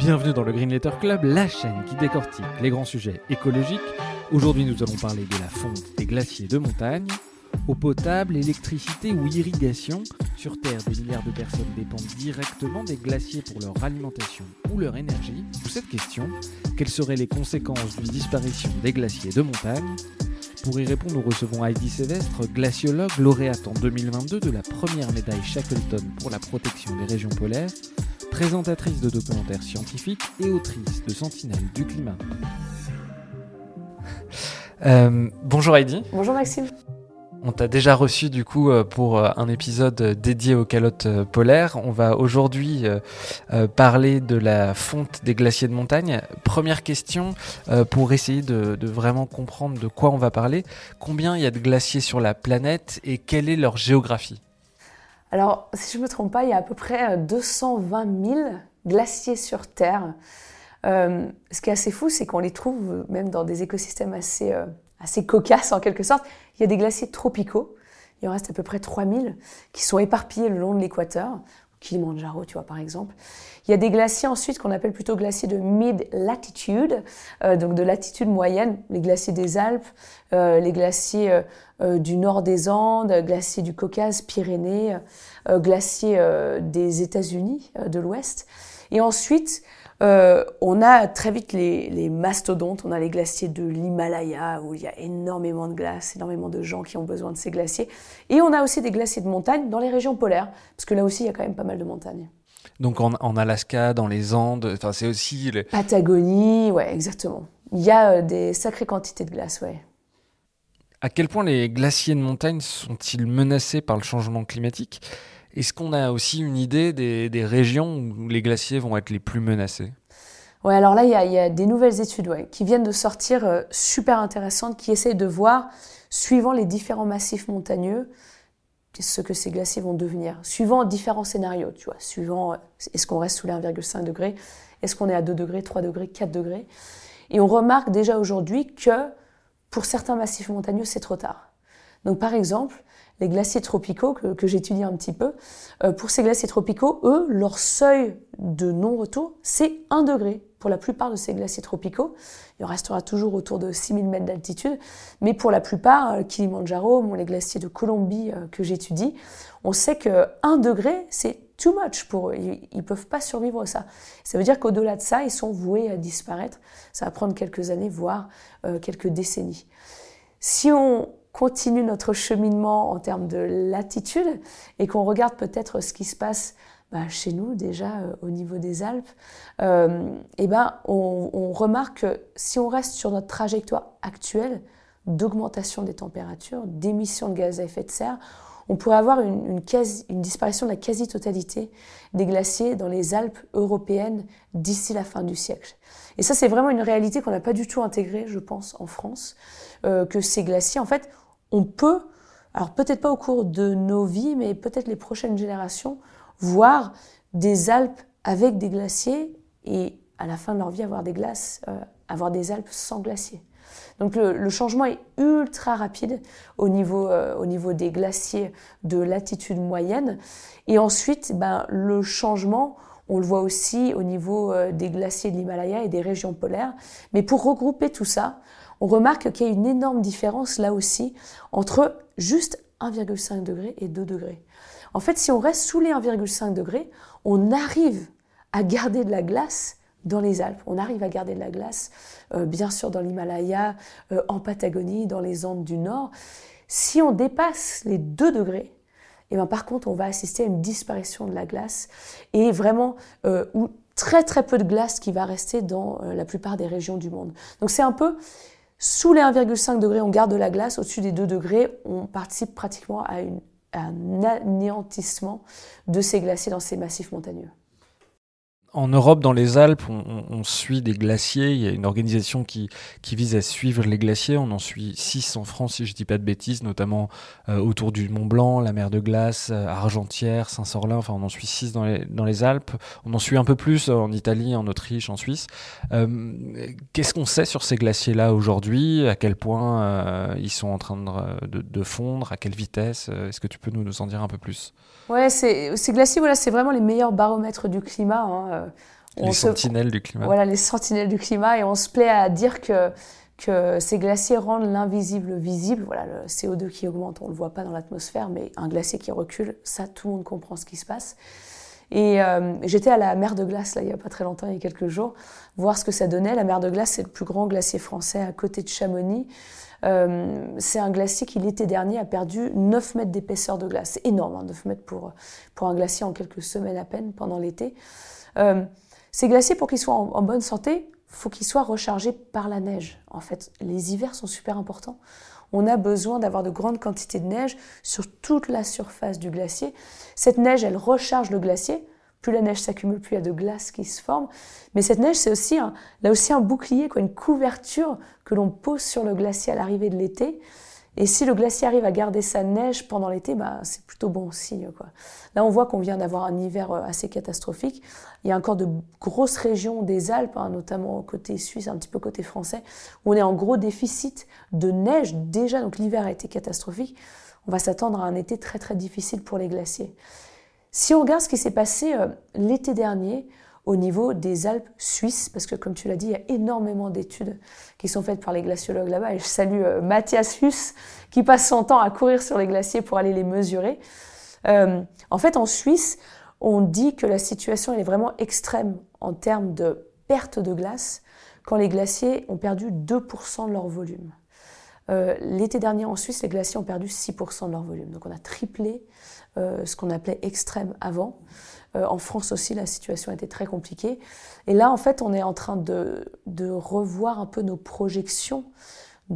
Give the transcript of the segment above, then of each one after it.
Bienvenue dans le Green Letter Club, la chaîne qui décortique les grands sujets écologiques. Aujourd'hui, nous allons parler de la fonte des glaciers de montagne. Eau potable, électricité ou irrigation, sur Terre, des milliards de personnes dépendent directement des glaciers pour leur alimentation ou leur énergie. Pour cette question, quelles seraient les conséquences d'une disparition des glaciers de montagne? Pour y répondre, nous recevons Heidi Sévestre, glaciologue, lauréate en 2022 de la première médaille Shackleton pour la protection des régions polaires présentatrice de documentaires scientifiques et autrice de Sentinelle du climat. Euh, bonjour Heidi. Bonjour Maxime. On t'a déjà reçu du coup euh, pour euh, un épisode dédié aux calottes polaires. On va aujourd'hui parler de la fonte des glaciers de montagne. Première question pour essayer de, de, vraiment comprendre de quoi on va parler. Combien il y a de glaciers sur la planète et quelle est leur géographie? Alors, si je ne me trompe pas, il y a à peu près 220 euh, 000 glaciers sur Terre. Euh, ce qui est assez fou, c'est qu'on les trouve même dans des écosystèmes assez, euh, assez cocasses en quelque sorte. Il y a des glaciers tropicaux, il en reste à peu près 3000, qui sont éparpillés le long de l'équateur. Kilimanjaro, tu vois, par exemple. Il y a des glaciers ensuite qu'on appelle plutôt glaciers de mid-latitude, euh, donc de latitude moyenne, les glaciers des Alpes, euh, les glaciers euh, du nord des Andes, glaciers du Caucase, Pyrénées, glaciers des États-Unis de l'Ouest. Et ensuite, on a très vite les, les, mastodontes, on a les glaciers de l'Himalaya où il y a énormément de glace, énormément de gens qui ont besoin de ces glaciers. Et on a aussi des glaciers de montagne dans les régions polaires, parce que là aussi il y a quand même pas mal de montagnes. Donc en, Alaska, dans les Andes, enfin c'est aussi... Les... Patagonie, ouais, exactement. Il y a euh, des sacrées quantités de glace, ouais. À quel point les glaciers de montagne sont-ils menacés par le changement climatique? Est-ce qu'on a aussi une idée des, régions où les glaciers vont être les plus menacés? Ouais, alors là, il y, a, des nouvelles études qui viennent de sortir, euh, super intéressantes, qui essayent de voir, suivant les différents massifs montagneux, ce que ces glaciers vont devenir, suivant différents scénarios, tu vois, suivant euh, est-ce qu'on reste sous les 1,5 degrés, est-ce qu'on est à 2 degrés, 3 degrés, 4 degrés? Et on remarque déjà aujourd'hui que pour certains massifs montagneux, c'est trop tard. Donc par exemple, les glaciers tropicaux que, j'étudie un petit peu, euh, pour ces glaciers tropicaux, eux, leur seuil de non-retour, c'est 1 degré pour la plupart de ces glaciers tropicaux. Il restera toujours autour de 6000 mètres d'altitude, mais pour la plupart, euh, Kilimanjaro, les glaciers de Colombie euh, que j'étudie, on sait que 1 degré, c'est too much pour eux. Ils ne peuvent pas survivre à ça. Ça veut dire qu'au-delà de ça, ils sont voués à disparaître. Ça va prendre quelques années, voire quelques décennies. Si on continue notre cheminement en termes de latitude et qu'on regarde peut-être ce qui se passe bah, chez nous déjà euh, au niveau des Alpes, euh, et ben, on, remarque que si on reste sur notre trajectoire actuelle d'augmentation des températures, d'émissions de gaz à effet de serre, on pourrait avoir une, disparition de la quasi-totalité des glaciers dans les Alpes européennes d'ici la fin du siècle. Et ça, c'est vraiment une réalité qu'on n'a pas du tout intégrée, je pense, en France, euh, que ces glaciers, en fait, on peut, alors peut-être pas au cours de nos vies, mais peut-être les prochaines générations, voir des Alpes avec des glaciers et à la fin de leur vie avoir des glaces, euh, avoir des Alpes sans glaciers. Donc le, changement est ultra rapide au niveau, euh, au niveau des glaciers de latitude moyenne. Et ensuite, ben, le changement, on le voit aussi au niveau euh, des glaciers de l'Himalaya et des régions polaires. Mais pour regrouper tout ça, on remarque qu'il y a une énorme différence là aussi entre juste 1,5 degré et 2 degrés. En fait, si on reste sous les 1,5 degrés, on arrive à garder de la glace dans les Alpes. On arrive à garder de la glace, euh, bien sûr, dans l'Himalaya, euh, en Patagonie, dans les Andes du Nord. Si on dépasse les 2 degrés, eh bien, par contre, on va assister à une disparition de la glace et vraiment euh, ou très très peu de glace qui va rester dans la plupart des régions du monde. Donc c'est un peu sous les 1,5 degrés, on garde de la glace. Au-dessus des 2 degrés, on participe pratiquement à une un anéantissement de ces glaciers dans ces massifs montagneux. En Europe, dans les Alpes, on, suit des glaciers. Il y a une organisation qui, vise à suivre les glaciers. On en suit six en France, si je ne dis pas de bêtises, notamment euh, autour du Mont Blanc, la mer de glace, euh, Argentière, Saint-Sorlin. Enfin, on en suit six dans les, Alpes. On en suit un peu plus en Italie, en Autriche, en Suisse. Euh, qu'est-ce qu'on sait sur ces glaciers-là aujourd'hui? À quel point ils sont en train de, fondre? À quelle vitesse? Est-ce que tu peux nous, nous en dire un peu plus? Ouais, ces glaciers, voilà, c'est vraiment les meilleurs baromètres du climat. Hein. Les sentinelles du climat. Voilà, les sentinelles du climat. Et on se plaît à dire que, que ces glaciers rendent l'invisible visible. Voilà, le CO2 qui augmente, on ne le voit pas dans l'atmosphère, mais un glacier qui recule, ça, tout le monde comprend ce qui se passe. Et euh, j'étais à la mer de glace, là, il n'y a pas très longtemps, il y a quelques jours, voir ce que ça donnait. La mer de glace, c'est le plus grand glacier français à côté de Chamonix. Euh, c'est un glacier qui, l'été dernier, a perdu 9 mètres d'épaisseur de glace. C'est énorme, 9 hein, mètres pour, pour un glacier en quelques semaines à peine pendant l'été. Euh, ces glaciers, pour qu'ils soient en, bonne santé, faut qu'ils soient rechargés par la neige. En fait, les hivers sont super importants. On a besoin d'avoir de grandes quantités de neige sur toute la surface du glacier. Cette neige, elle recharge le glacier. Plus la neige s'accumule, plus il y a de glace qui se forme. Mais cette neige, c'est aussi un, là aussi un bouclier, quoi, une couverture que l'on pose sur le glacier à l'arrivée de l'été et si le glacier arrive à garder sa neige pendant l'été, bah, c'est plutôt bon signe. Quoi. Là, on voit qu'on vient d'avoir un hiver euh, assez catastrophique. Il y a encore de grosses régions des Alpes, hein, notamment côté suisse, un petit peu côté français, où on est en gros déficit de neige déjà. Donc l'hiver a été catastrophique. On va s'attendre à un été très très difficile pour les glaciers. Si on regarde ce qui s'est passé euh, l'été dernier, au niveau des Alpes suisses, parce que comme tu l'as dit, il y a énormément d'études qui sont faites par les glaciologues là-bas. Et je salue euh, Mathias Huss, qui passe son temps à courir sur les glaciers pour aller les mesurer. Euh, en fait, en Suisse, on dit que la situation est vraiment extrême en termes de perte de glace quand les glaciers ont perdu 2% de leur volume. Euh, l'été dernier en Suisse, les glaciers ont perdu 6% de leur volume. Donc on a triplé ce qu'on appelait extrême avant. Euh, en France aussi, la situation était très compliquée. Et là, en fait, on est en train de, revoir un peu nos projections.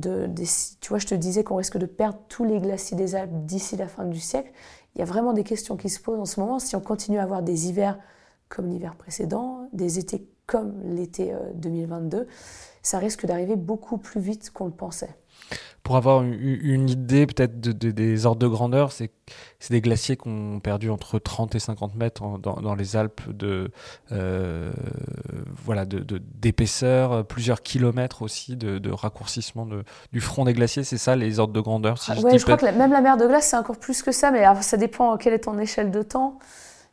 Tu vois, je te disais qu'on risque de perdre tous les glaciers des Alpes d'ici la fin du siècle. Il y a vraiment des questions qui se posent en ce moment. Si on continue à avoir des hivers comme l'hiver précédent, des étés comme l'été 2022, euh, ça risque d'arriver beaucoup plus vite qu'on le pensait pour avoir une, idée peut-être des ordres de grandeur, c'est des glaciers qui ont perdu entre 30 et 50 mètres dans, les Alpes de euh, voilà d'épaisseur, plusieurs kilomètres aussi de, raccourcissement du front des glaciers. C'est ça les ordres de grandeur si je, je crois que même la mer de glace c'est encore plus que ça, mais ça dépend quelle est ton échelle de temps.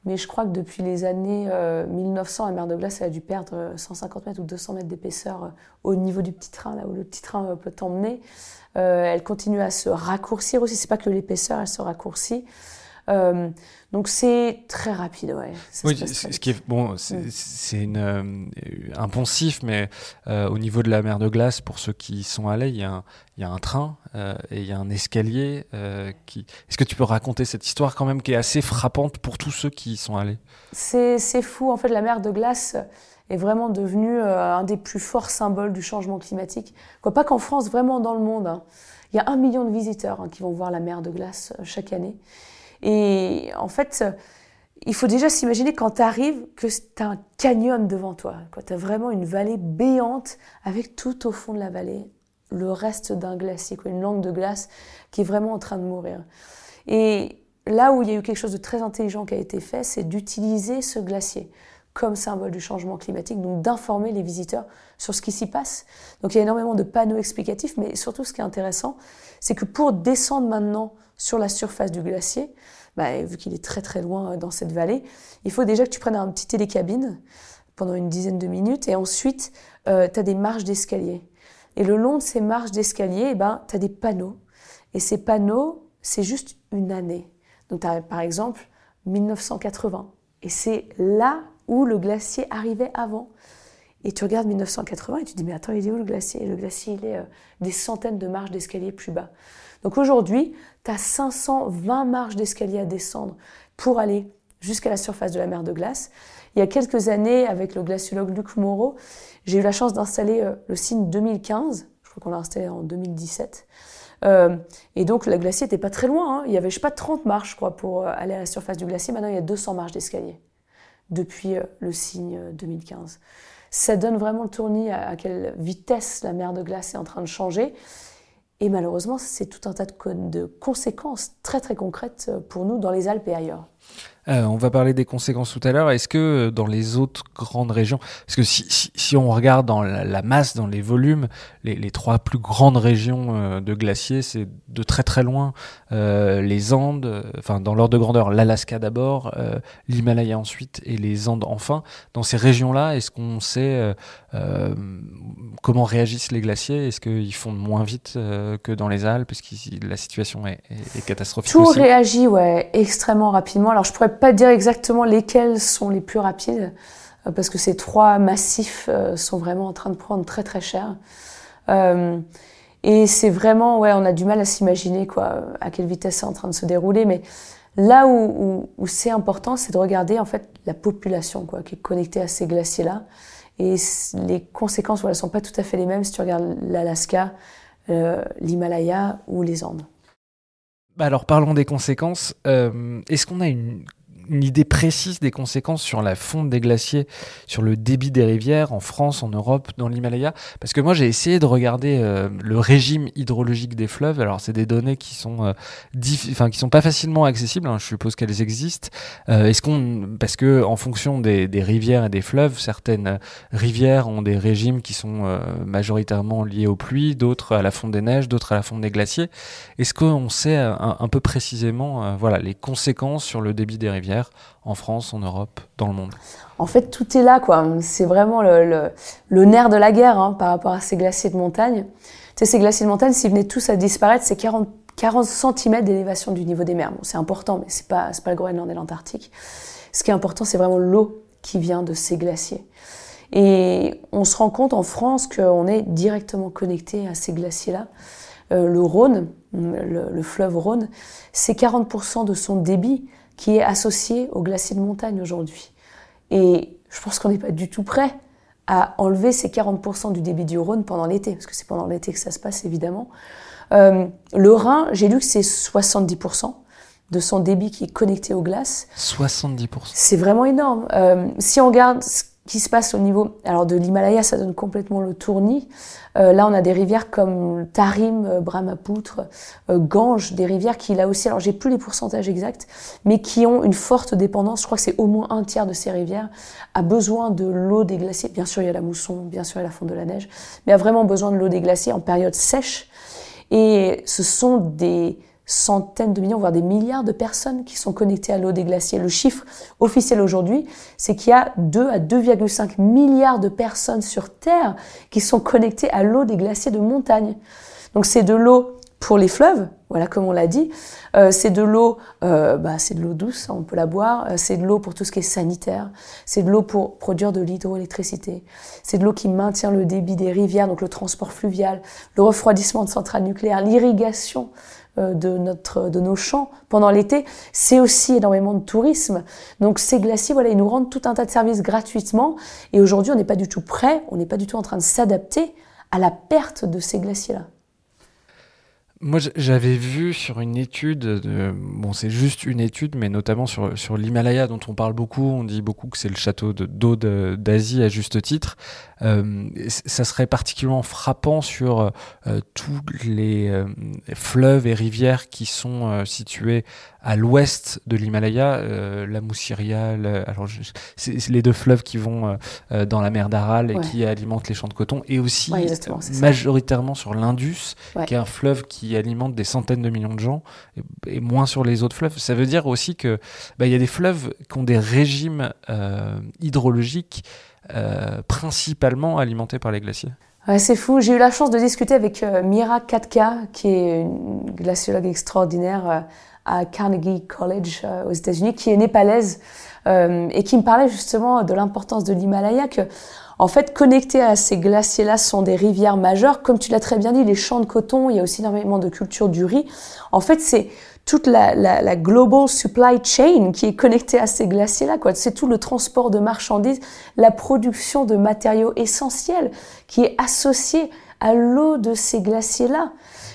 Mais je crois que depuis les années 1900, euh, la mer de glace a dû perdre 150 mètres ou 200 mètres d'épaisseur euh, au niveau du petit train, là où le petit train peut t'emmener. Euh, elle continue à se raccourcir aussi. C'est pas que l'épaisseur, elle se raccourcit. Euh, donc c'est très rapide, ouais. oui, ce qui est bon, c'est une euh, un poncif, mais au niveau de la mer de glace, pour ceux qui sont allés, il y a un, il y a un train et il y a un escalier. qui... Est-ce que tu peux raconter cette histoire quand même qui est assez frappante pour tous ceux qui y sont allés? C'est fou, en fait, la mer de glace est vraiment devenu euh, un des plus forts symboles du changement climatique. Quoi, pas qu'en France, vraiment dans le monde. Hein. Il y a un million de visiteurs hein, qui vont voir la mer de glace euh, chaque année. Et en fait, il faut déjà s'imaginer quand tu arrives que tu as un canyon devant toi. Tu as vraiment une vallée béante avec tout au fond de la vallée le reste d'un glacier, une langue de glace qui est vraiment en train de mourir. Et là où il y a eu quelque chose de très intelligent qui a été fait, c'est d'utiliser ce glacier comme symbole du changement climatique, donc d'informer les visiteurs sur ce qui s'y passe. Donc il y a énormément de panneaux explicatifs, mais surtout ce qui est intéressant, c'est que pour descendre maintenant sur la surface du glacier, bah, vu qu'il est très très loin euh, dans cette vallée, il faut déjà que tu prennes un petit télécabine pendant une dizaine de minutes, et ensuite euh, tu as des marches d'escalier. Et le long de ces marches d'escalier, eh ben, tu as des panneaux. Et ces panneaux, c'est juste une année. Donc tu as par exemple 1980. Et c'est là où le glacier arrivait avant. Et tu regardes 1980 et tu te dis, mais attends, il est où le glacier? Le glacier, il est euh, des centaines de marches d'escalier plus bas. Donc aujourd'hui, tu as 520 marches d'escalier à descendre pour aller jusqu'à la surface de la mer de glace. Il y a quelques années, avec le glaciologue Luc Moreau, j'ai eu la chance d'installer euh, le signe 2015. Je crois qu'on l'a installé en 2017. et donc, le glacier n'était pas très loin. Hein. Il y avait, je sais pas, 30 marches, pour aller à la surface du glacier. Maintenant, il y a 200 marches d'escalier depuis le signe 2015. Ça donne vraiment le tournis à, quelle vitesse la mer de glace est en train de changer. Et malheureusement, c'est tout un tas de, conséquences très très concrètes pour nous dans les Alpes et ailleurs. Euh, on va parler des conséquences tout à l'heure. Est-ce que euh, dans les autres grandes régions, parce que si, si, on regarde dans la, masse, dans les volumes, les, trois plus grandes régions euh, de glaciers, c'est de très très loin les Andes, enfin dans l'ordre de grandeur, l'Alaska d'abord, l'Himalaya ensuite et les Andes enfin. Dans ces régions-là, est-ce qu'on sait comment réagissent les glaciers? Est-ce qu'ils fondent moins vite que dans les Alpes? Est-ce que la situation est, est, catastrophique Tout réagit, ouais, extrêmement rapidement. Alors je pourrais pas dire exactement lesquels sont les plus rapides, euh, parce que ces trois massifs euh, sont vraiment en train de prendre très très cher. Euh, et c'est vraiment, ouais, on a du mal à s'imaginer quoi, à quelle vitesse c'est en train de se dérouler. Mais là où, c'est important, c'est de regarder en fait la population quoi, qui est connectée à ces glaciers-là. Et les conséquences, voilà, sont pas tout à fait les mêmes si tu regardes l'Alaska, l'Himalaya ou les Andes. Bah alors parlons des conséquences. Est-ce qu'on a une une idée précise des conséquences sur la fonte des glaciers, sur le débit des rivières en France, en Europe, dans l'Himalaya? Parce que moi, j'ai essayé de regarder euh, le régime hydrologique des fleuves. Alors, c'est des données qui sont, euh, enfin, qui sont pas facilement accessibles. Hein, je suppose qu'elles existent. Euh, est-ce qu'on, parce que en fonction des, rivières et des fleuves, certaines rivières ont des régimes qui sont majoritairement liés aux pluies, d'autres à la fonte des neiges, d'autres à la fonte des glaciers. Est-ce qu'on sait un, un, peu précisément, voilà, les conséquences sur le débit des rivières? En France, en Europe, dans le monde En fait, tout est là, quoi. C'est vraiment le, nerf de la guerre hein, par rapport à ces glaciers de montagne. Ces glaciers de montagne, s'ils venaient tous à disparaître, c'est 40, 40 cm d'élévation du niveau des mers. Bon, c'est important, mais c'est pas, pas le Groenland et l'Antarctique. Ce qui est important, c'est vraiment l'eau qui vient de ces glaciers. Et on se rend compte en France qu'on est directement connecté à ces glaciers-là. Euh, le Rhône, le fleuve Rhône, c'est 40% de son débit qui est associé au glacier de montagne aujourd'hui. Et je pense qu'on n'est pas du tout prêt à enlever ces 40% du débit du Rhône pendant l'été, parce que c'est pendant l'été que ça se passe évidemment. Euh, le Rhin, j'ai lu que c'est 70% de son débit qui est connecté aux glaces. 70%. C'est vraiment énorme. Euh, si on regarde qui se passe au niveau alors de l'Himalaya, ça donne complètement le tournis. Euh, là, on a des rivières comme Tarim, euh, Brahmapoutre, euh, Gange, des rivières qui là aussi, alors j'ai plus les pourcentages exacts, mais qui ont une forte dépendance. Je crois que c'est au moins un tiers de ces rivières a besoin de l'eau des glaciers. Bien sûr, il y a la mousson, bien sûr, il y a la fonte de la neige, mais a vraiment besoin de l'eau des glaciers en période sèche. Et ce sont des centaines de millions, voire des milliards de personnes qui sont connectées à l'eau des glaciers. Le chiffre officiel aujourd'hui, c'est qu'il y a 2 à 2,5 milliards de personnes sur Terre qui sont connectées à l'eau des glaciers de montagne. Donc c'est de l'eau pour les fleuves, voilà comme on l'a dit. Euh, c'est de l'eau, euh, bah, c'est de l'eau douce, on peut la boire. Euh, c'est de l'eau pour tout ce qui est sanitaire. C'est de l'eau pour produire de l'hydroélectricité. C'est de l'eau qui maintient le débit des rivières, donc le transport fluvial, le refroidissement de centrales nucléaires, l'irrigation de, notre, de nos champs pendant l'été, c'est aussi énormément de tourisme. Donc ces glaciers, voilà, ils nous rendent tout un tas de services gratuitement. Et aujourd'hui, on n'est pas du tout prêt, on n'est pas du tout en train de s'adapter à la perte de ces glaciers-là. Moi, j'avais vu sur une étude, de, bon, c'est juste une étude, mais notamment sur, sur l'Himalaya, dont on parle beaucoup. On dit beaucoup que c'est le château d'eau d'Asie à juste titre. Euh, ça serait particulièrement frappant sur euh, tous les euh, fleuves et rivières qui sont situés à l'ouest de l'Himalaya, la Moussiria, alors les deux fleuves qui vont dans la mer d'Aral et qui alimentent les champs de coton, et aussi majoritairement sur l'Indus, qui est un fleuve qui alimente des centaines de millions de gens, et, moins sur les autres fleuves. Ça veut dire aussi que bah, il y a des fleuves qui ont des régimes hydrologiques euh, principalement alimenté par les glaciers. c'est fou. J'ai eu la chance de discuter avec euh, Mira Katka, qui est une glaciologue extraordinaire euh, à Carnegie College aux États-Unis, qui est népalaise et qui me parlait justement de l'importance de l'Himalaya, que en fait, connectés à ces glaciers-là sont des rivières majeures. Comme tu l'as très bien dit, les champs de coton, il y a aussi énormément de culture du riz. En fait, c'est toute la, la, global supply chain qui est connectée à ces glaciers-là. C'est tout le transport de marchandises, la production de matériaux essentiels qui est associé à l'eau de ces glaciers-là.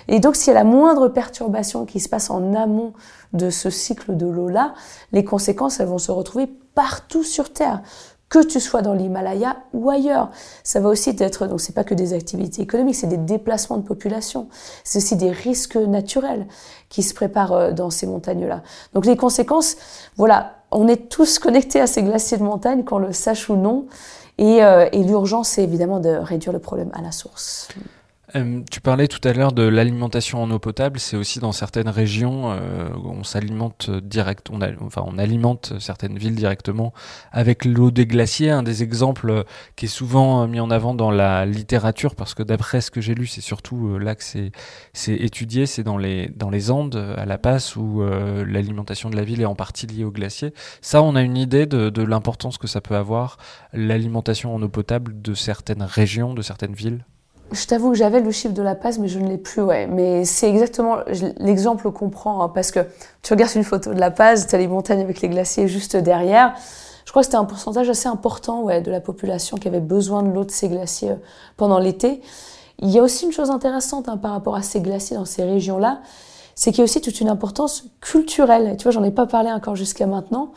Et donc, s'il y a la moindre perturbation qui se passe en amont de ce cycle de l'eau-là, les conséquences, elles vont se retrouver partout sur Terre que tu sois dans l'Himalaya ou ailleurs. Ça va aussi être, donc c'est pas que des activités économiques, c'est des déplacements de population. C'est aussi des risques naturels qui se préparent euh, dans ces montagnes-là. Donc les conséquences, voilà, on est tous connectés à ces glaciers de montagne, qu'on le sache ou non. Et, euh, et l'urgence, c'est évidemment de réduire le problème à la source. Euh, tu parlais tout à l'heure de l'alimentation en eau potable. C'est aussi dans certaines régions euh, on s'alimente direct, on, enfin on alimente certaines villes directement avec l'eau des glaciers. Un des exemples qui est souvent mis en avant dans la littérature, parce que d'après ce que j'ai lu, c'est surtout euh, là que c'est étudié, c'est dans les dans les Andes, à La Passe, où l'alimentation de la ville est en partie liée aux glaciers. Ça, on a une idée de, de l'importance que ça peut avoir l'alimentation en eau potable de certaines régions, de certaines villes. Je t'avoue que j'avais le chiffre de la passe, mais je ne l'ai plus, ouais. Mais c'est exactement l'exemple qu'on prend, hein, parce que tu regardes une photo de la Paz, tu as les montagnes avec les glaciers juste derrière. Je crois que c'était un pourcentage assez important ouais, de la population qui avait besoin de l'eau de ces glaciers euh, pendant l'été. Il y a aussi une chose intéressante hein, par rapport à ces glaciers dans ces régions-là, c'est qu'il y a aussi toute une importance culturelle. Tu vois, j'en ai pas parlé encore jusqu'à maintenant,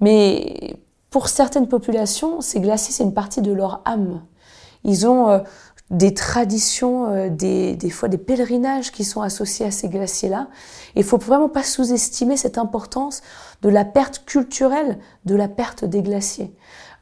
mais pour certaines populations, ces glaciers, c'est une partie de leur âme. Ils ont euh, des traditions, euh, des, des, fois des pèlerinages qui sont associés à ces glaciers-là. Il faut vraiment pas sous-estimer cette importance de la perte culturelle, de la perte des glaciers.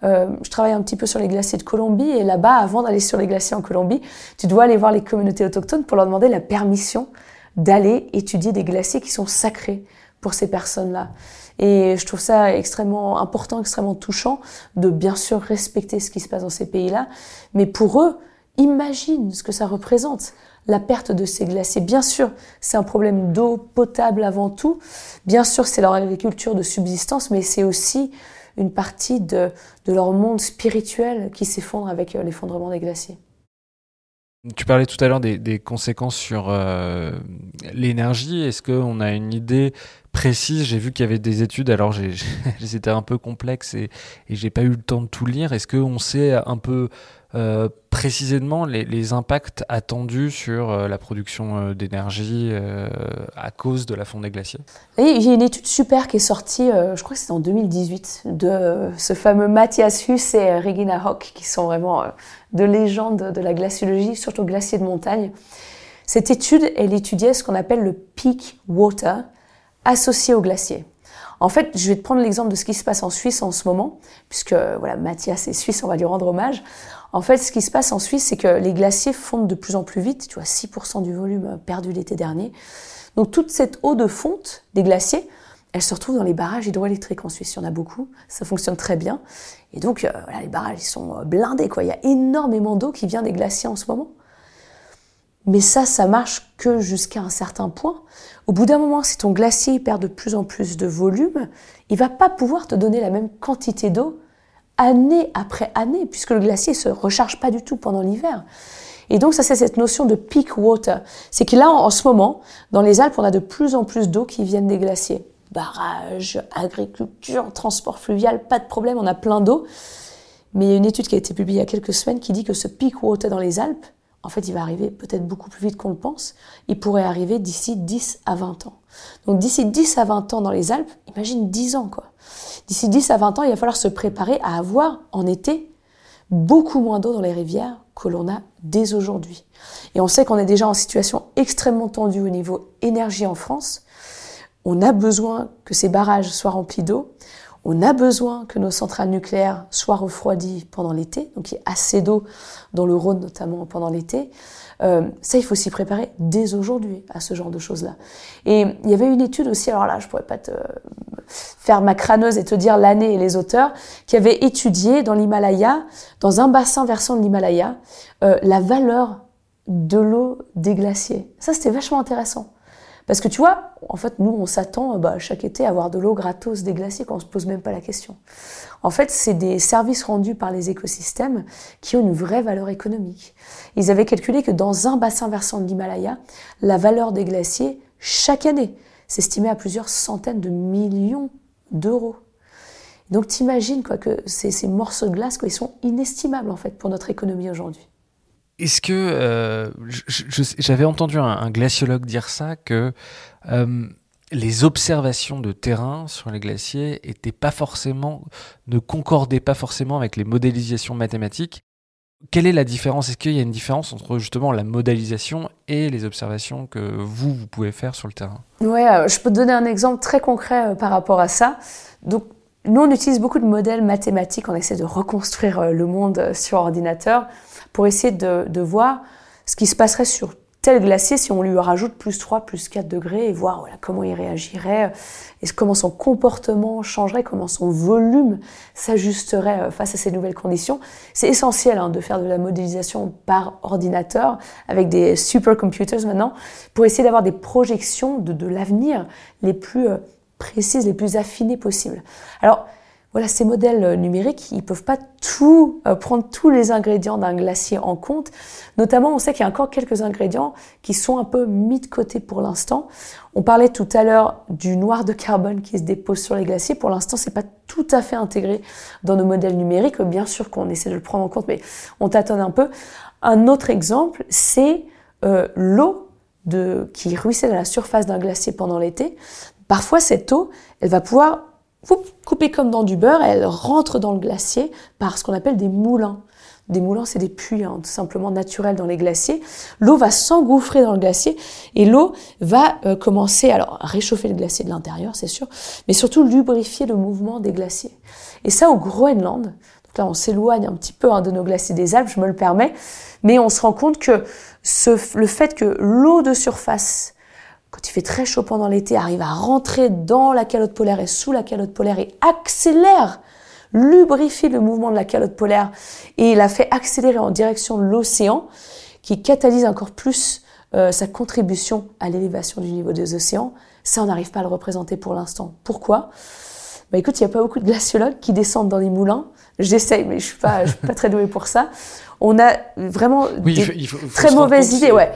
Euh, je travaille un petit peu sur les glaciers de Colombie et là-bas, avant d'aller sur les glaciers en Colombie, tu dois aller voir les communautés autochtones pour leur demander la permission d'aller étudier des glaciers qui sont sacrés pour ces personnes-là. Et je trouve ça extrêmement important, extrêmement touchant de bien sûr respecter ce qui se passe dans ces pays-là, mais pour eux, Imagine ce que ça représente, la perte de ces glaciers. Bien sûr, c'est un problème d'eau potable avant tout. Bien sûr, c'est leur agriculture de subsistance, mais c'est aussi une partie de, leur monde spirituel qui s'effondre avec euh, l'effondrement des glaciers. Tu parlais tout à l'heure des, conséquences sur euh, l'énergie. Est-ce qu'on a une idée précise? J'ai vu qu'il y avait des études, alors c'était un peu complexe et, et j'ai pas eu le temps de tout lire. Est-ce qu'on sait un peu euh, précisément les, impacts attendus sur euh, la production euh, d'énergie à cause de la fonte des glaciers y a une étude super qui est sortie, je crois que c'est en 2018, de ce fameux Matthias Huss et Regina Hock, qui sont vraiment de légendes de la glaciologie, surtout glaciers de montagne. Cette étude, elle étudiait ce qu'on appelle le peak water associé aux glaciers. En fait, je vais te prendre l'exemple de ce qui se passe en Suisse en ce moment, puisque voilà, Mathias est suisse, on va lui rendre hommage. En fait, ce qui se passe en Suisse, c'est que les glaciers fondent de plus en plus vite. Tu vois, 6% du volume perdu l'été dernier. Donc toute cette eau de fonte des glaciers, elle se retrouve dans les barrages hydroélectriques en Suisse. Il y en a beaucoup, ça fonctionne très bien. Et donc, euh, les barrages, ils sont euh, blindés. Il y a énormément d'eau qui vient des glaciers en ce moment. Mais ça, ça marche que jusqu'à un certain point. Au bout d'un moment, si ton glacier perd de plus en plus de volume, il va pas pouvoir te donner la même quantité d'eau année après année, puisque le glacier se recharge pas du tout pendant l'hiver. Et donc ça c'est cette notion de peak water. C'est que là en, ce moment, dans les Alpes, on a de plus en plus d'eau qui viennent des glaciers. Barrages, agriculture, transport fluvial, pas de problème, on a plein d'eau. Mais il y a une étude qui a été publiée il y a quelques semaines qui dit que ce peak water dans les Alpes, en fait, il va arriver peut-être beaucoup plus vite qu'on le pense. Il pourrait arriver d'ici 10 à 20 ans. Donc d'ici 10 à 20 ans dans les Alpes, imagine 10 ans quoi. D'ici 10 à 20 ans, il va falloir se préparer à avoir en été beaucoup moins d'eau dans les rivières que l'on a dès aujourd'hui. Et on sait qu'on est déjà en situation extrêmement tendue au niveau énergie en France. On a besoin que ces barrages soient remplis d'eau. On a besoin que nos centrales nucléaires soient refroidies pendant l'été, donc il y ait assez d'eau dans le Rhône notamment pendant l'été. Euh, ça, il faut s'y préparer dès aujourd'hui à ce genre de choses-là. Et il y avait une étude aussi, alors là, je pourrais pas te faire ma crâneuse et te dire l'année et les auteurs, qui avaient étudié dans l'Himalaya, dans un bassin versant de l'Himalaya, euh, la valeur de l'eau des glaciers. Ça, c'était vachement intéressant. Parce que tu vois, en fait, nous, on s'attend bah, chaque été à avoir de l'eau gratos des glaciers quand on se pose même pas la question. En fait, c'est des services rendus par les écosystèmes qui ont une vraie valeur économique. Ils avaient calculé que dans un bassin versant de l'Himalaya, la valeur des glaciers, chaque année, s'estimait à plusieurs centaines de millions d'euros. Donc t'imagines quoi que ces, ces morceaux de glace, quoi, ils sont inestimables en fait pour notre économie aujourd'hui. Est-ce que euh, j'avais entendu un, glaciologue dire ça que euh, les observations de terrain sur les glaciers étaient pas forcément, ne concordaient pas forcément avec les modélisations mathématiques. Quelle est la différence? Est-ce qu'il y a une différence entre justement la modélisation et les observations que vous, vous pouvez faire sur le terrain? Oui, je peux te donner un exemple très concret par rapport à ça. Donc, nous, on utilise beaucoup de modèles mathématiques, on essaie de reconstruire euh, le monde euh, sur ordinateur pour essayer de, voir ce qui se passerait sur tel glacier si on lui rajoute plus 3, plus 4 degrés et voir comment il réagirait, et comment son comportement changerait, comment son volume s'ajusterait euh, face à ces nouvelles conditions. C'est essentiel hein, de faire de la modélisation par ordinateur avec des supercomputers maintenant pour essayer d'avoir des projections de, de l'avenir les plus précises, les plus affinées possibles. Alors, voilà, ces modèles euh, numériques, ils peuvent pas tout euh, prendre tous les ingrédients d'un glacier en compte. Notamment, on sait qu'il y a encore quelques ingrédients qui sont un peu mis de côté pour l'instant. On parlait tout à l'heure du noir de carbone qui se dépose sur les glaciers. Pour l'instant, c'est pas tout à fait intégré dans nos modèles numériques. Bien sûr qu'on essaie de le prendre en compte, mais on tâtonne un peu. Un autre exemple, c'est euh, l'eau qui ruisselle à la surface d'un glacier pendant l'été. Parfois, cette eau, elle va pouvoir couper comme dans du beurre, elle rentre dans le glacier par ce qu'on appelle des moulins. Des moulins, c'est des puits hein, tout simplement naturels dans les glaciers. L'eau va s'engouffrer dans le glacier et l'eau va euh, commencer alors à réchauffer le glacier de l'intérieur, c'est sûr, mais surtout lubrifier le mouvement des glaciers. Et ça au Groenland, là on s'éloigne un petit peu hein, de nos glaciers des Alpes, je me le permets, mais on se rend compte que ce, le fait que l'eau de surface quand il fait très chaud pendant l'été, arrive à rentrer dans la calotte polaire et sous la calotte polaire et accélère, lubrifie le mouvement de la calotte polaire et la fait accélérer en direction de l'océan, qui catalyse encore plus euh, sa contribution à l'élévation du niveau des océans. Ça, on n'arrive pas à le représenter pour l'instant. Pourquoi? Bah écoute, il n'y a pas beaucoup de glaciologues qui descendent dans les moulins. J'essaye, mais je suis pas, je suis pas très douée pour ça. On a vraiment des très mauvaises idées. Ouais.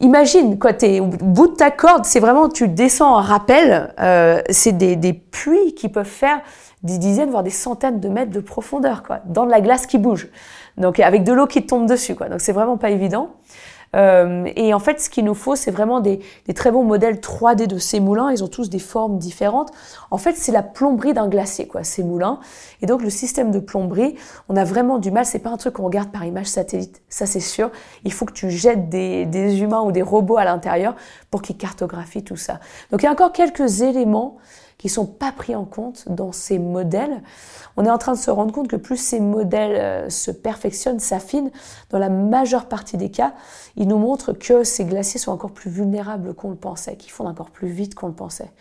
Imagine, quoi, es au bout de ta corde, c'est vraiment, tu descends en rappel, euh, c'est des, des, puits qui peuvent faire des dizaines, voire des centaines de mètres de profondeur, quoi, dans de la glace qui bouge. Donc, avec de l'eau qui tombe dessus, quoi. Donc, c'est vraiment pas évident. Euh, et en fait, ce qu'il nous faut, c'est vraiment des, très bons modèles 3D de ces moulins. Ils ont tous des formes différentes. En fait, c'est la plomberie d'un glacier, quoi, ces moulins. Et donc, le système de plomberie, on a vraiment du mal. C'est pas un truc qu'on regarde par image satellite. Ça, c'est sûr. Il faut que tu jettes des, des humains ou des robots à l'intérieur pour qu'ils cartographient tout ça. Donc, il y a encore quelques éléments qui sont pas pris en compte dans ces modèles. On est en train de se rendre compte que plus ces modèles euh, se perfectionnent, s'affinent, dans la majeure partie des cas, ils nous montrent que ces glaciers sont encore plus vulnérables qu'on le pensait, qu'ils fondent encore plus vite qu'on le pensait.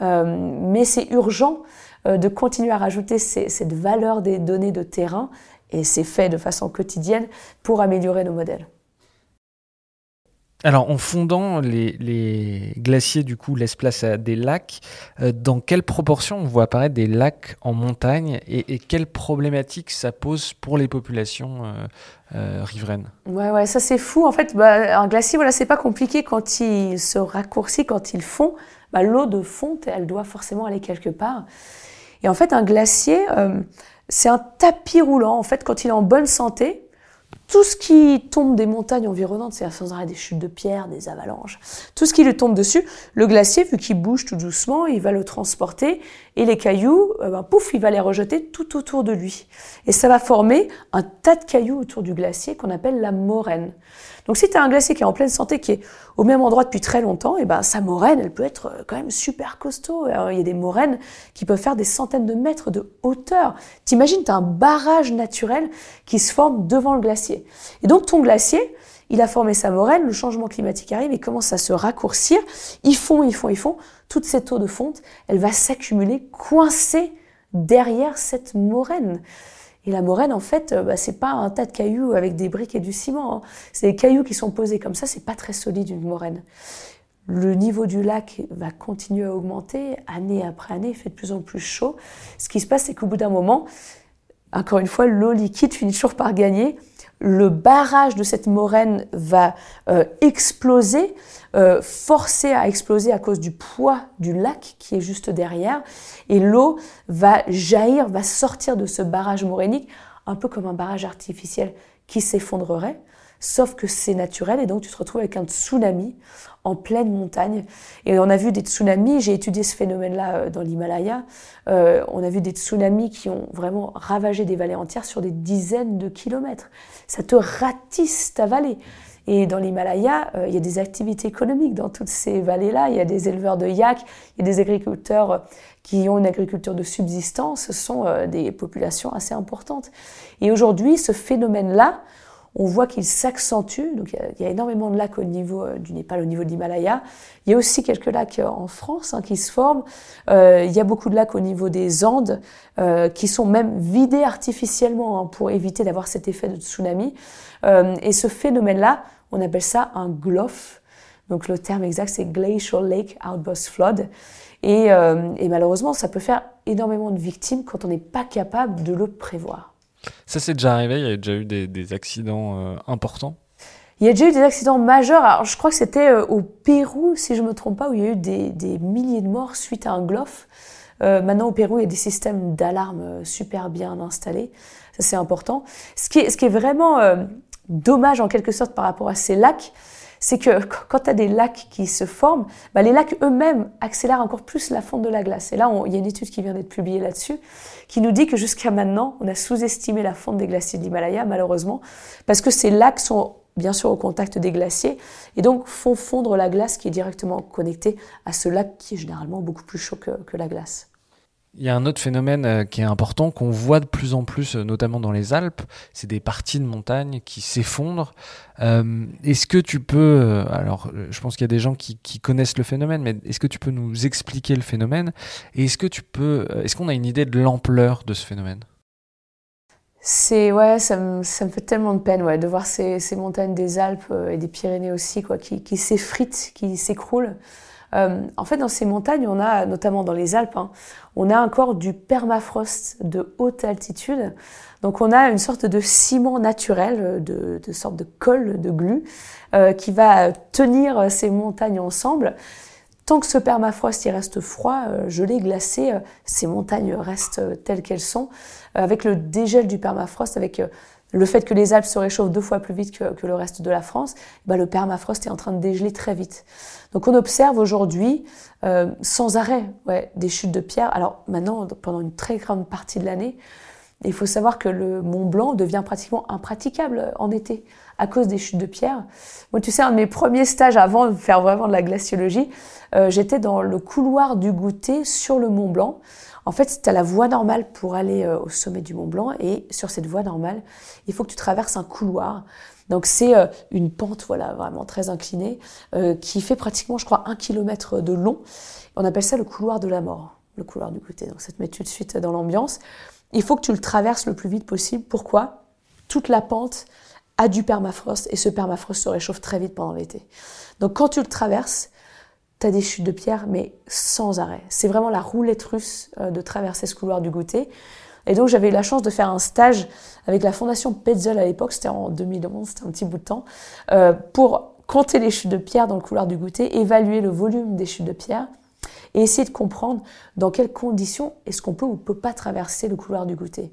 Euh, mais c'est urgent euh, de continuer à rajouter cette valeur des données de terrain, et c'est fait de façon quotidienne pour améliorer nos modèles. Alors, en fondant, les, glaciers, du coup, laissent place à des lacs. Euh, dans quelle proportion on voit apparaître des lacs en montagne et, quelles problématiques ça pose pour les populations euh, euh, riveraines? Ouais, ouais, ça c'est fou. En fait, bah, un glacier, voilà, c'est pas compliqué quand il se raccourcit, quand il fond. Bah, L'eau de fonte, elle doit forcément aller quelque part. Et en fait, un glacier, c'est un tapis roulant. En fait, quand il est en bonne santé, tout ce qui tombe des montagnes environnantes, c'est sans arrêt des chutes de pierres, des avalanches, tout ce qui lui tombe dessus, le glacier, vu qu'il bouge tout doucement, il va le transporter et les cailloux, euh, ben, pouf, il va les rejeter tout autour de lui. Et ça va former un tas de cailloux autour du glacier qu'on appelle la moraine. Donc si tu as un glacier qui est en pleine santé, qui est au même endroit depuis très longtemps, et eh ben sa moraine, elle peut être euh, quand même super costaud. il y a des moraines qui peuvent faire des centaines de mètres de hauteur. T'imagines, tu as un barrage naturel qui se forme devant le glacier. Et donc ton glacier, il a formé sa moraine, le changement climatique arrive, il commence à se raccourcir, ils font, ils font, ils font. Toute cette eau de fonte, elle va s'accumuler, coincée derrière cette moraine. Et la moraine, en fait, euh, bah, c'est pas un tas de cailloux avec des briques et du ciment. Hein. C'est des cailloux qui sont posés comme ça. C'est pas très solide une moraine. Le niveau du lac va continuer à augmenter année après année. Il fait de plus en plus chaud. Ce qui se passe, c'est qu'au bout d'un moment, encore une fois, l'eau liquide finit toujours par gagner le barrage de cette moraine va euh, exploser, euh, forcer à exploser à cause du poids du lac qui est juste derrière, et l'eau va jaillir, va sortir de ce barrage morainique, un peu comme un barrage artificiel qui s'effondrerait. Sauf que c'est naturel et donc tu te retrouves avec un tsunami en pleine montagne. Et on a vu des tsunamis, j'ai étudié ce phénomène-là euh, dans l'Himalaya, euh, on a vu des tsunamis qui ont vraiment ravagé des vallées entières sur des dizaines de kilomètres. Ça te ratisse ta vallée. Et dans l'Himalaya, euh, il y a des activités économiques dans toutes ces vallées-là. Il y a des éleveurs de yak, il y a des agriculteurs qui ont une agriculture de subsistance. Ce sont des populations assez importantes. Et aujourd'hui, ce phénomène-là, on voit qu'il s'accentue. Donc il y, a, énormément de lacs au niveau euh, du Népal, au niveau de l'Himalaya. Il y a aussi quelques lacs euh, en France hein, qui se forment. Euh, il y a beaucoup de lacs au niveau des Andes qui sont même vidés artificiellement hein, pour éviter d'avoir cet effet de tsunami. et ce phénomène-là, on appelle ça un GLOF. Donc le terme exact, c'est Glacial Lake Outburst Flood. Et, et malheureusement, ça peut faire énormément de victimes quand on n'est pas capable de le prévoir. Ça s'est déjà arrivé Il y a déjà eu des, accidents euh, importants il y a déjà eu des accidents majeurs. Alors, je crois que c'était euh, au Pérou, si je ne me trompe pas, où il y a eu des, milliers de morts suite à un glof. Euh, maintenant, au Pérou, il y a des systèmes d'alarme super bien installés. Ça, c'est important. Ce qui est vraiment dommage, en quelque sorte, par rapport à ces lacs, c'est que quand tu as des lacs qui se forment, bah, les lacs eux-mêmes accélèrent encore plus la fonte de la glace. Et là, il y a une étude qui vient d'être publiée là-dessus, qui nous dit que jusqu'à maintenant, on a sous-estimé la fonte des glaciers de l'Himalaya, malheureusement, parce que ces lacs sont bien sûr au contact des glaciers, et donc font fondre la glace qui est directement connectée à ce lac qui est généralement beaucoup plus chaud que la glace. Il y a un autre phénomène euh, qui est important, qu'on voit de plus en plus, euh, notamment dans les Alpes, c'est des parties de montagne qui s'effondrent. Euh, est-ce que tu peux, alors je pense qu'il y a des gens qui, connaissent le phénomène, mais est-ce que tu peux nous expliquer le phénomène? Et est-ce que tu peux, est-ce qu'on a une idée de l'ampleur de ce phénomène? C'est ouais, ça me, ça me, fait tellement de peine ouais, de voir ces, ces montagnes des Alpes et des Pyrénées aussi quoi, qui, qui s'effritent, qui s'écroulent. Euh, en fait, dans ces montagnes, on a, notamment dans les Alpes, hein, on a encore du permafrost de haute altitude. Donc on a une sorte de ciment naturel, de, de sorte de colle, de glu, euh, qui va tenir ces montagnes ensemble. Tant que ce permafrost il reste froid, euh, gelé, glacé, ces montagnes restent telles qu'elles sont. avec le dégel du permafrost, avec le fait que les Alpes se réchauffent deux fois plus vite que, le reste de la France, bah, le permafrost est en train de dégeler très vite. Donc on observe aujourd'hui euh, sans arrêt ouais, des chutes de pierre. Alors maintenant, pendant une très grande partie de l'année, il faut savoir que le Mont Blanc devient pratiquement impraticable en été à cause des chutes de pierre. Moi, tu sais, un de mes premiers stages avant de faire vraiment de la glaciologie, euh, j'étais dans le couloir du goûter sur le Mont Blanc. En fait, tu as la voie normale pour aller euh, au sommet du Mont Blanc et sur cette voie normale, il faut que tu traverses un couloir. Donc c'est euh, une pente voilà vraiment très inclinée euh, qui fait pratiquement, je crois, un kilomètre de long. On appelle ça le couloir de la mort, le couloir du goûter. Donc ça te met tout de suite dans l'ambiance. Il faut que tu le traverses le plus vite possible. Pourquoi? Toute la pente a du permafrost et ce permafrost se réchauffe très vite pendant l'été. Donc quand tu le traverses, tu as des chutes de pierre, mais sans arrêt. C'est vraiment la roulette russe euh, de traverser ce couloir du goûter. Et donc j'avais eu la chance de faire un stage avec la fondation Petzel à l'époque, c'était en 2011, c'était un petit bout de temps, euh, pour compter les chutes de pierre dans le couloir du goûter, évaluer le volume des chutes de pierre et essayer de comprendre dans quelles conditions est-ce qu'on peut ou peut pas traverser le couloir du goûter.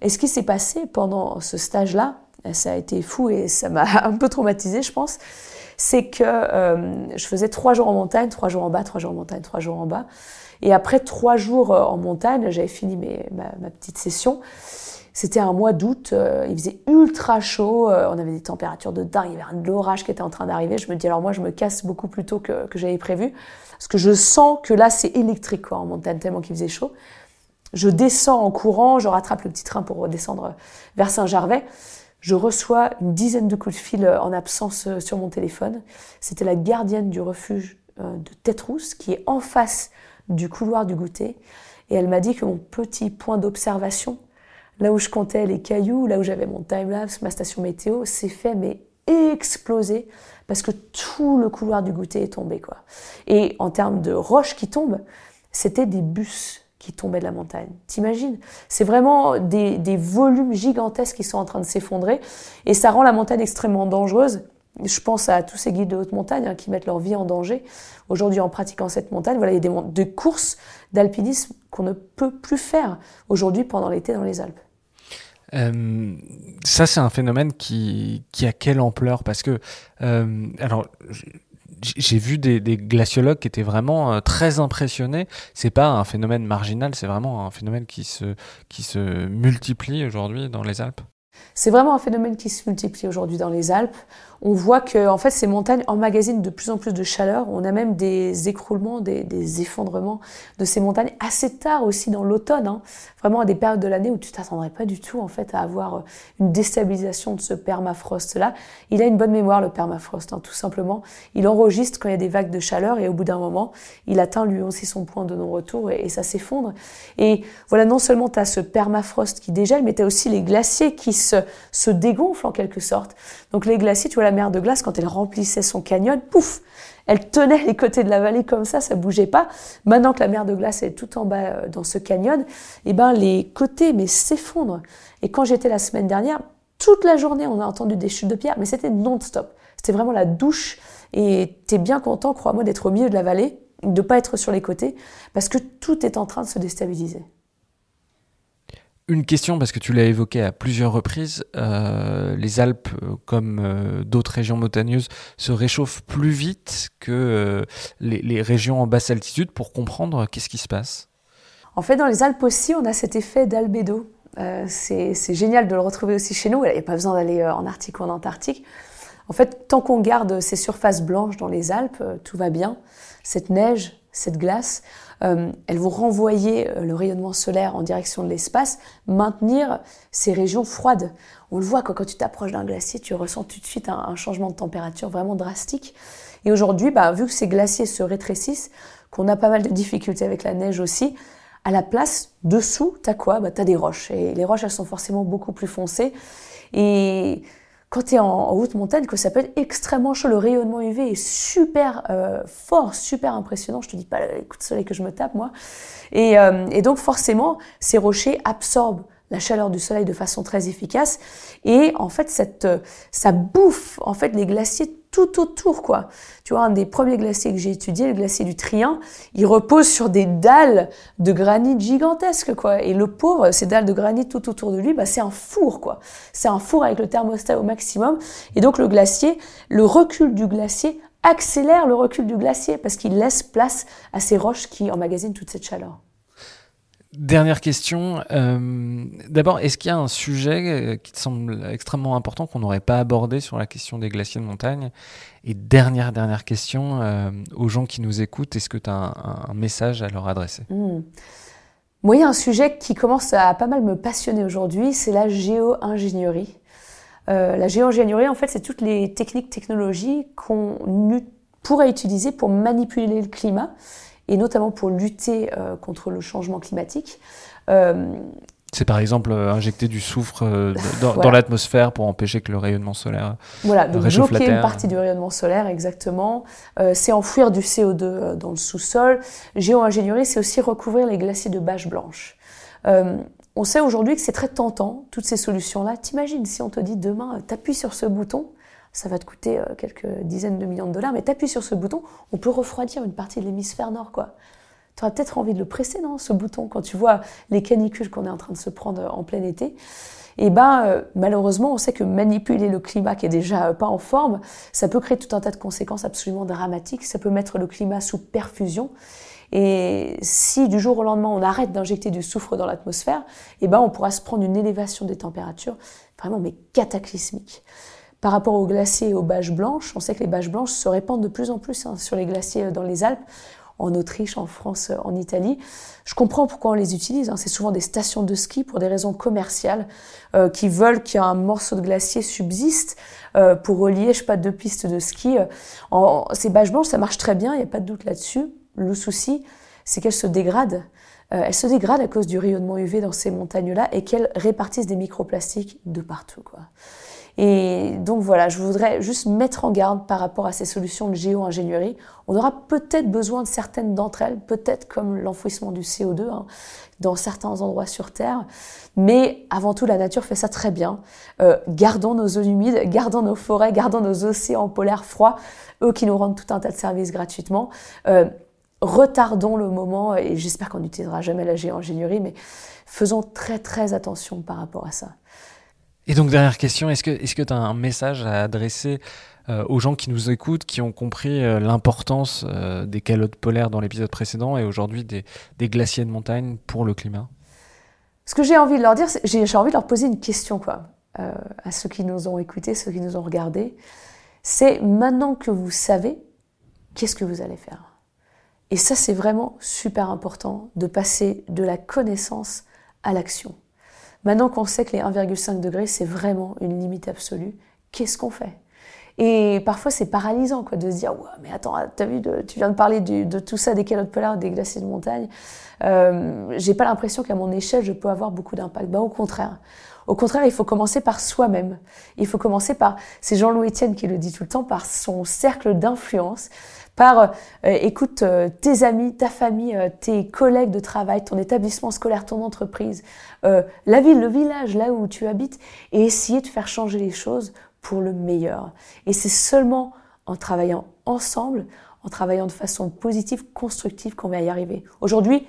Et ce qui s'est passé pendant ce stage-là, ça a été fou et ça m'a un peu traumatisé, je pense, c'est que euh, je faisais trois jours en montagne, trois jours en bas, trois jours en montagne, trois jours en bas. Et après trois jours euh, en montagne, j'avais fini mes, ma, petite session. C'était un mois d'août, euh, il faisait ultra chaud, on avait des températures de dingue, il y avait de l'orage qui était en train d'arriver. Je me dis alors moi je me casse beaucoup plus tôt que, que j'avais prévu, parce que je sens que là c'est électrique en montagne tellement qu'il faisait chaud. Je descends en courant, je rattrape le petit train pour redescendre vers Saint-Gervais je reçois une dizaine de coups de fil euh, en absence euh, sur mon téléphone. C'était la gardienne du refuge euh, de Tête-Rousse qui est en face du couloir du goûter. Et elle m'a dit que mon petit point d'observation, là où je comptais les cailloux, là où j'avais mon timelapse, ma station météo, s'est fait mais exploser parce que tout le couloir du goûter est tombé quoi. Et en termes de roches qui tombent, c'était des bus qui tombaient de la montagne. T'imagines? C'est vraiment des, volumes gigantesques qui sont en train de s'effondrer et ça rend la montagne extrêmement dangereuse. Je pense à tous ces guides de haute montagne hein, qui mettent leur vie en danger aujourd'hui en pratiquant cette montagne. Voilà, il y a des, des courses d'alpinisme qu'on ne peut plus faire aujourd'hui pendant l'été dans les Alpes. Euh, ça, c'est un phénomène qui, qui a quelle ampleur? Parce que, euh, alors, j'ai vu des, glaciologues qui étaient vraiment euh, très impressionnés. C'est pas un phénomène marginal, c'est vraiment un phénomène qui se, qui se multiplie aujourd'hui dans les Alpes. C'est vraiment un phénomène qui se multiplie aujourd'hui dans les Alpes on voit que en fait, ces montagnes emmagasinent de plus en plus de chaleur. On a même des écroulements, des, effondrements de ces montagnes assez tard aussi dans l'automne. Hein. Vraiment à des périodes de l'année où tu t'attendrais pas du tout en fait à avoir une déstabilisation de ce permafrost-là. Il a une bonne mémoire le permafrost, hein, tout simplement. Il enregistre quand il y a des vagues de chaleur et au bout d'un moment, il atteint lui aussi son point de non-retour et, ça s'effondre. Et voilà, non seulement tu as ce permafrost qui dégèle, mais tu as aussi les glaciers qui se, dégonflent en quelque sorte. Donc les glaciers, tu vois, la mer de glace, quand elle remplissait son canyon, pouf, elle tenait les côtés de la vallée comme ça, ça bougeait pas. Maintenant que la mer de glace est tout en bas euh, dans ce canyon, eh ben les côtés mais s'effondrent. Et quand j'étais la semaine dernière, toute la journée, on a entendu des chutes de pierre, mais c'était non-stop. C'était vraiment la douche. Et tu es bien content, crois-moi, d'être au milieu de la vallée, de pas être sur les côtés, parce que tout est en train de se déstabiliser. Une question, parce que tu l'as évoqué à plusieurs reprises, euh, les Alpes, euh, comme euh, d'autres régions montagneuses, se réchauffent plus vite que les, régions en basse altitude pour comprendre qu'est-ce qui se passe En fait, dans les Alpes aussi, on a cet effet d'albédo. c'est génial de le retrouver aussi chez nous. Il n'y a pas besoin d'aller en Arctique ou en Antarctique. En fait, tant qu'on garde ces surfaces blanches dans les Alpes, tout va bien. Cette neige, cette glace, euh, elles vont renvoyer euh, le rayonnement solaire en direction de l'espace, maintenir ces régions froides. On le voit quand, tu t'approches d'un glacier, tu ressens tout de suite un, changement de température vraiment drastique. Et aujourd'hui, bah, vu que ces glaciers se rétrécissent, qu'on a pas mal de difficultés avec la neige aussi, à la place, dessous, t'as quoi? Bah, T'as des roches. Et les roches, elles sont forcément beaucoup plus foncées. Et quand tu es en, haute montagne, que ça peut être extrêmement chaud. Le rayonnement UV est super euh, fort, super impressionnant. Je te dis pas les coups de soleil que je me tape, moi. Et, euh, et donc, forcément, ces rochers absorbent la chaleur du soleil de façon très efficace. Et en fait, cette, euh, ça bouffe en fait les glaciers tout autour, quoi. Tu vois, un des premiers glaciers que j'ai étudié, le glacier du Trien, il repose sur des dalles de granit gigantesques, quoi. Et le pauvre, ces dalles de granit tout autour de lui, bah, c'est un four, quoi. C'est un four avec le thermostat au maximum. Et donc, le glacier, le recul du glacier accélère le recul du glacier parce qu'il laisse place à ces roches qui emmagasinent toute cette chaleur. Dernière question. Euh, d'abord, est-ce qu'il y a un sujet euh, qui te semble extrêmement important qu'on n'aurait pas abordé sur la question des glaciers de montagne? Et dernière, dernière question, euh, aux gens qui nous écoutent, est-ce que tu as un, message à leur adresser? Hmm. Moi, il y a un sujet qui commence à pas mal me passionner aujourd'hui, c'est la géo-ingénierie. la géo-ingénierie, en fait, c'est toutes les techniques, technologies qu'on pourrait utiliser pour manipuler le climat et notamment pour lutter euh, contre le changement climatique. Euh, c'est par exemple euh, injecter du soufre dans, l'atmosphère pour empêcher que le rayonnement solaire voilà, donc bloquer une partie du rayonnement solaire, exactement. c'est enfouir du CO2 dans le sous-sol. Géo-ingénierie, c'est aussi recouvrir les glaciers de bâches blanches. on sait aujourd'hui que c'est très tentant, toutes ces solutions-là. T'imagines si on te dit demain, t'appuies sur ce bouton, ça va te coûter euh, quelques dizaines de millions de dollars, mais t'appuies sur ce bouton, on peut refroidir une partie de l'hémisphère nord, quoi. Tu auras peut-être envie de le presser, non, ce bouton, quand tu vois les canicules qu'on est en train de se prendre euh, en plein été. Et eh ben, euh, malheureusement, on sait que manipuler le climat qui est déjà pas en forme, ça peut créer tout un tas de conséquences absolument dramatiques. Ça peut mettre le climat sous perfusion. Et si du jour au lendemain on arrête d'injecter du soufre dans l'atmosphère, eh ben on pourra se prendre une élévation des températures vraiment mais cataclysmique. Par rapport aux glaciers et aux bâches blanches, on sait que les bâches blanches se répandent de plus en plus hein, sur les glaciers euh, dans les Alpes, en Autriche, en France, euh, en Italie. Je comprends pourquoi on les utilise. Hein. C'est souvent des stations de ski pour des raisons commerciales euh, qui veulent qu'un morceau de glacier subsiste pour relier, je sais pas, deux pistes de ski. En, ces bâches blanches, ça marche très bien, il n'y a pas de doute là-dessus. Le souci, c'est qu'elles se dégradent. Elles se dégradent à cause du rayonnement UV dans ces montagnes-là et qu'elles répartissent des microplastiques de partout. Quoi. Et donc voilà, je voudrais juste mettre en garde par rapport à ces solutions de géo-ingénierie. On aura peut-être besoin de certaines d'entre elles, peut-être comme l'enfouissement du CO2 hein, dans certains endroits sur Terre. Mais avant tout, la nature fait ça très bien. Euh, gardons nos eaux humides, gardons nos forêts, gardons nos océans polaires froids, eux qui nous rendent tout un tas de services gratuitement. Euh, retardons le moment et j'espère qu'on n'utilisera jamais la géo-ingénierie, mais faisons très très attention par rapport à ça. Et donc, dernière question, est-ce que tu as un message à adresser euh, aux gens qui nous écoutent, qui ont compris euh, l'importance euh, des calottes polaires dans l'épisode précédent et aujourd'hui des, glaciers de montagne pour le climat? Ce que j'ai envie de leur dire, j'ai envie de leur poser une question quoi, à ceux qui nous ont écoutés, ceux qui nous ont regardés. C'est maintenant que vous savez, qu'est-ce que vous allez faire? Et ça, c'est vraiment super important de passer de la connaissance à l'action. Maintenant qu'on sait que les 1,5 degrés, c'est vraiment une limite absolue, qu'est-ce qu'on fait? Et parfois, c'est paralysant de se dire ouais, mais attends, as vu, tu viens de parler de tout ça, des calottes polaires, des glaciers de montagne. Euh, J'ai pas l'impression qu'à mon échelle, je peux avoir beaucoup d'impact. Ben, au contraire. Au contraire, il faut commencer par soi-même. Il faut commencer par, c'est Jean-Louis Etienne qui le dit tout le temps, par son cercle d'influence, par, euh, écoute, euh, tes amis, ta famille, euh, tes collègues de travail, ton établissement scolaire, ton entreprise, la ville, le village, là où tu habites, et essayer de faire changer les choses pour le meilleur. Et c'est seulement en travaillant ensemble, en travaillant de façon positive, constructive, qu'on va y arriver. Aujourd'hui,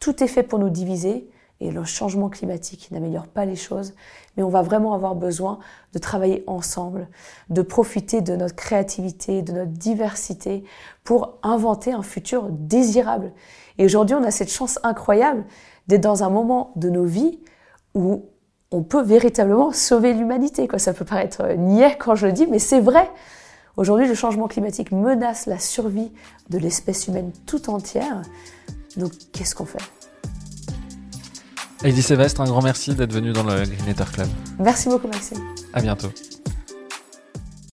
tout est fait pour nous diviser et le changement climatique n'améliore pas les choses, mais on va vraiment avoir besoin de travailler ensemble, de profiter de notre créativité, de notre diversité pour inventer un futur désirable. Et aujourd'hui, on a cette chance incroyable d'être dans un moment de nos vies où on peut véritablement sauver l'humanité. Ça peut paraître euh, niais quand je le dis, mais c'est vrai. Aujourd'hui, le changement climatique menace la survie de l'espèce humaine tout entière. Donc, qu'est-ce qu'on fait? Heidi Sévestre, un grand merci d'être venu dans le Greenetter Club. Merci beaucoup, Maxime. À bientôt.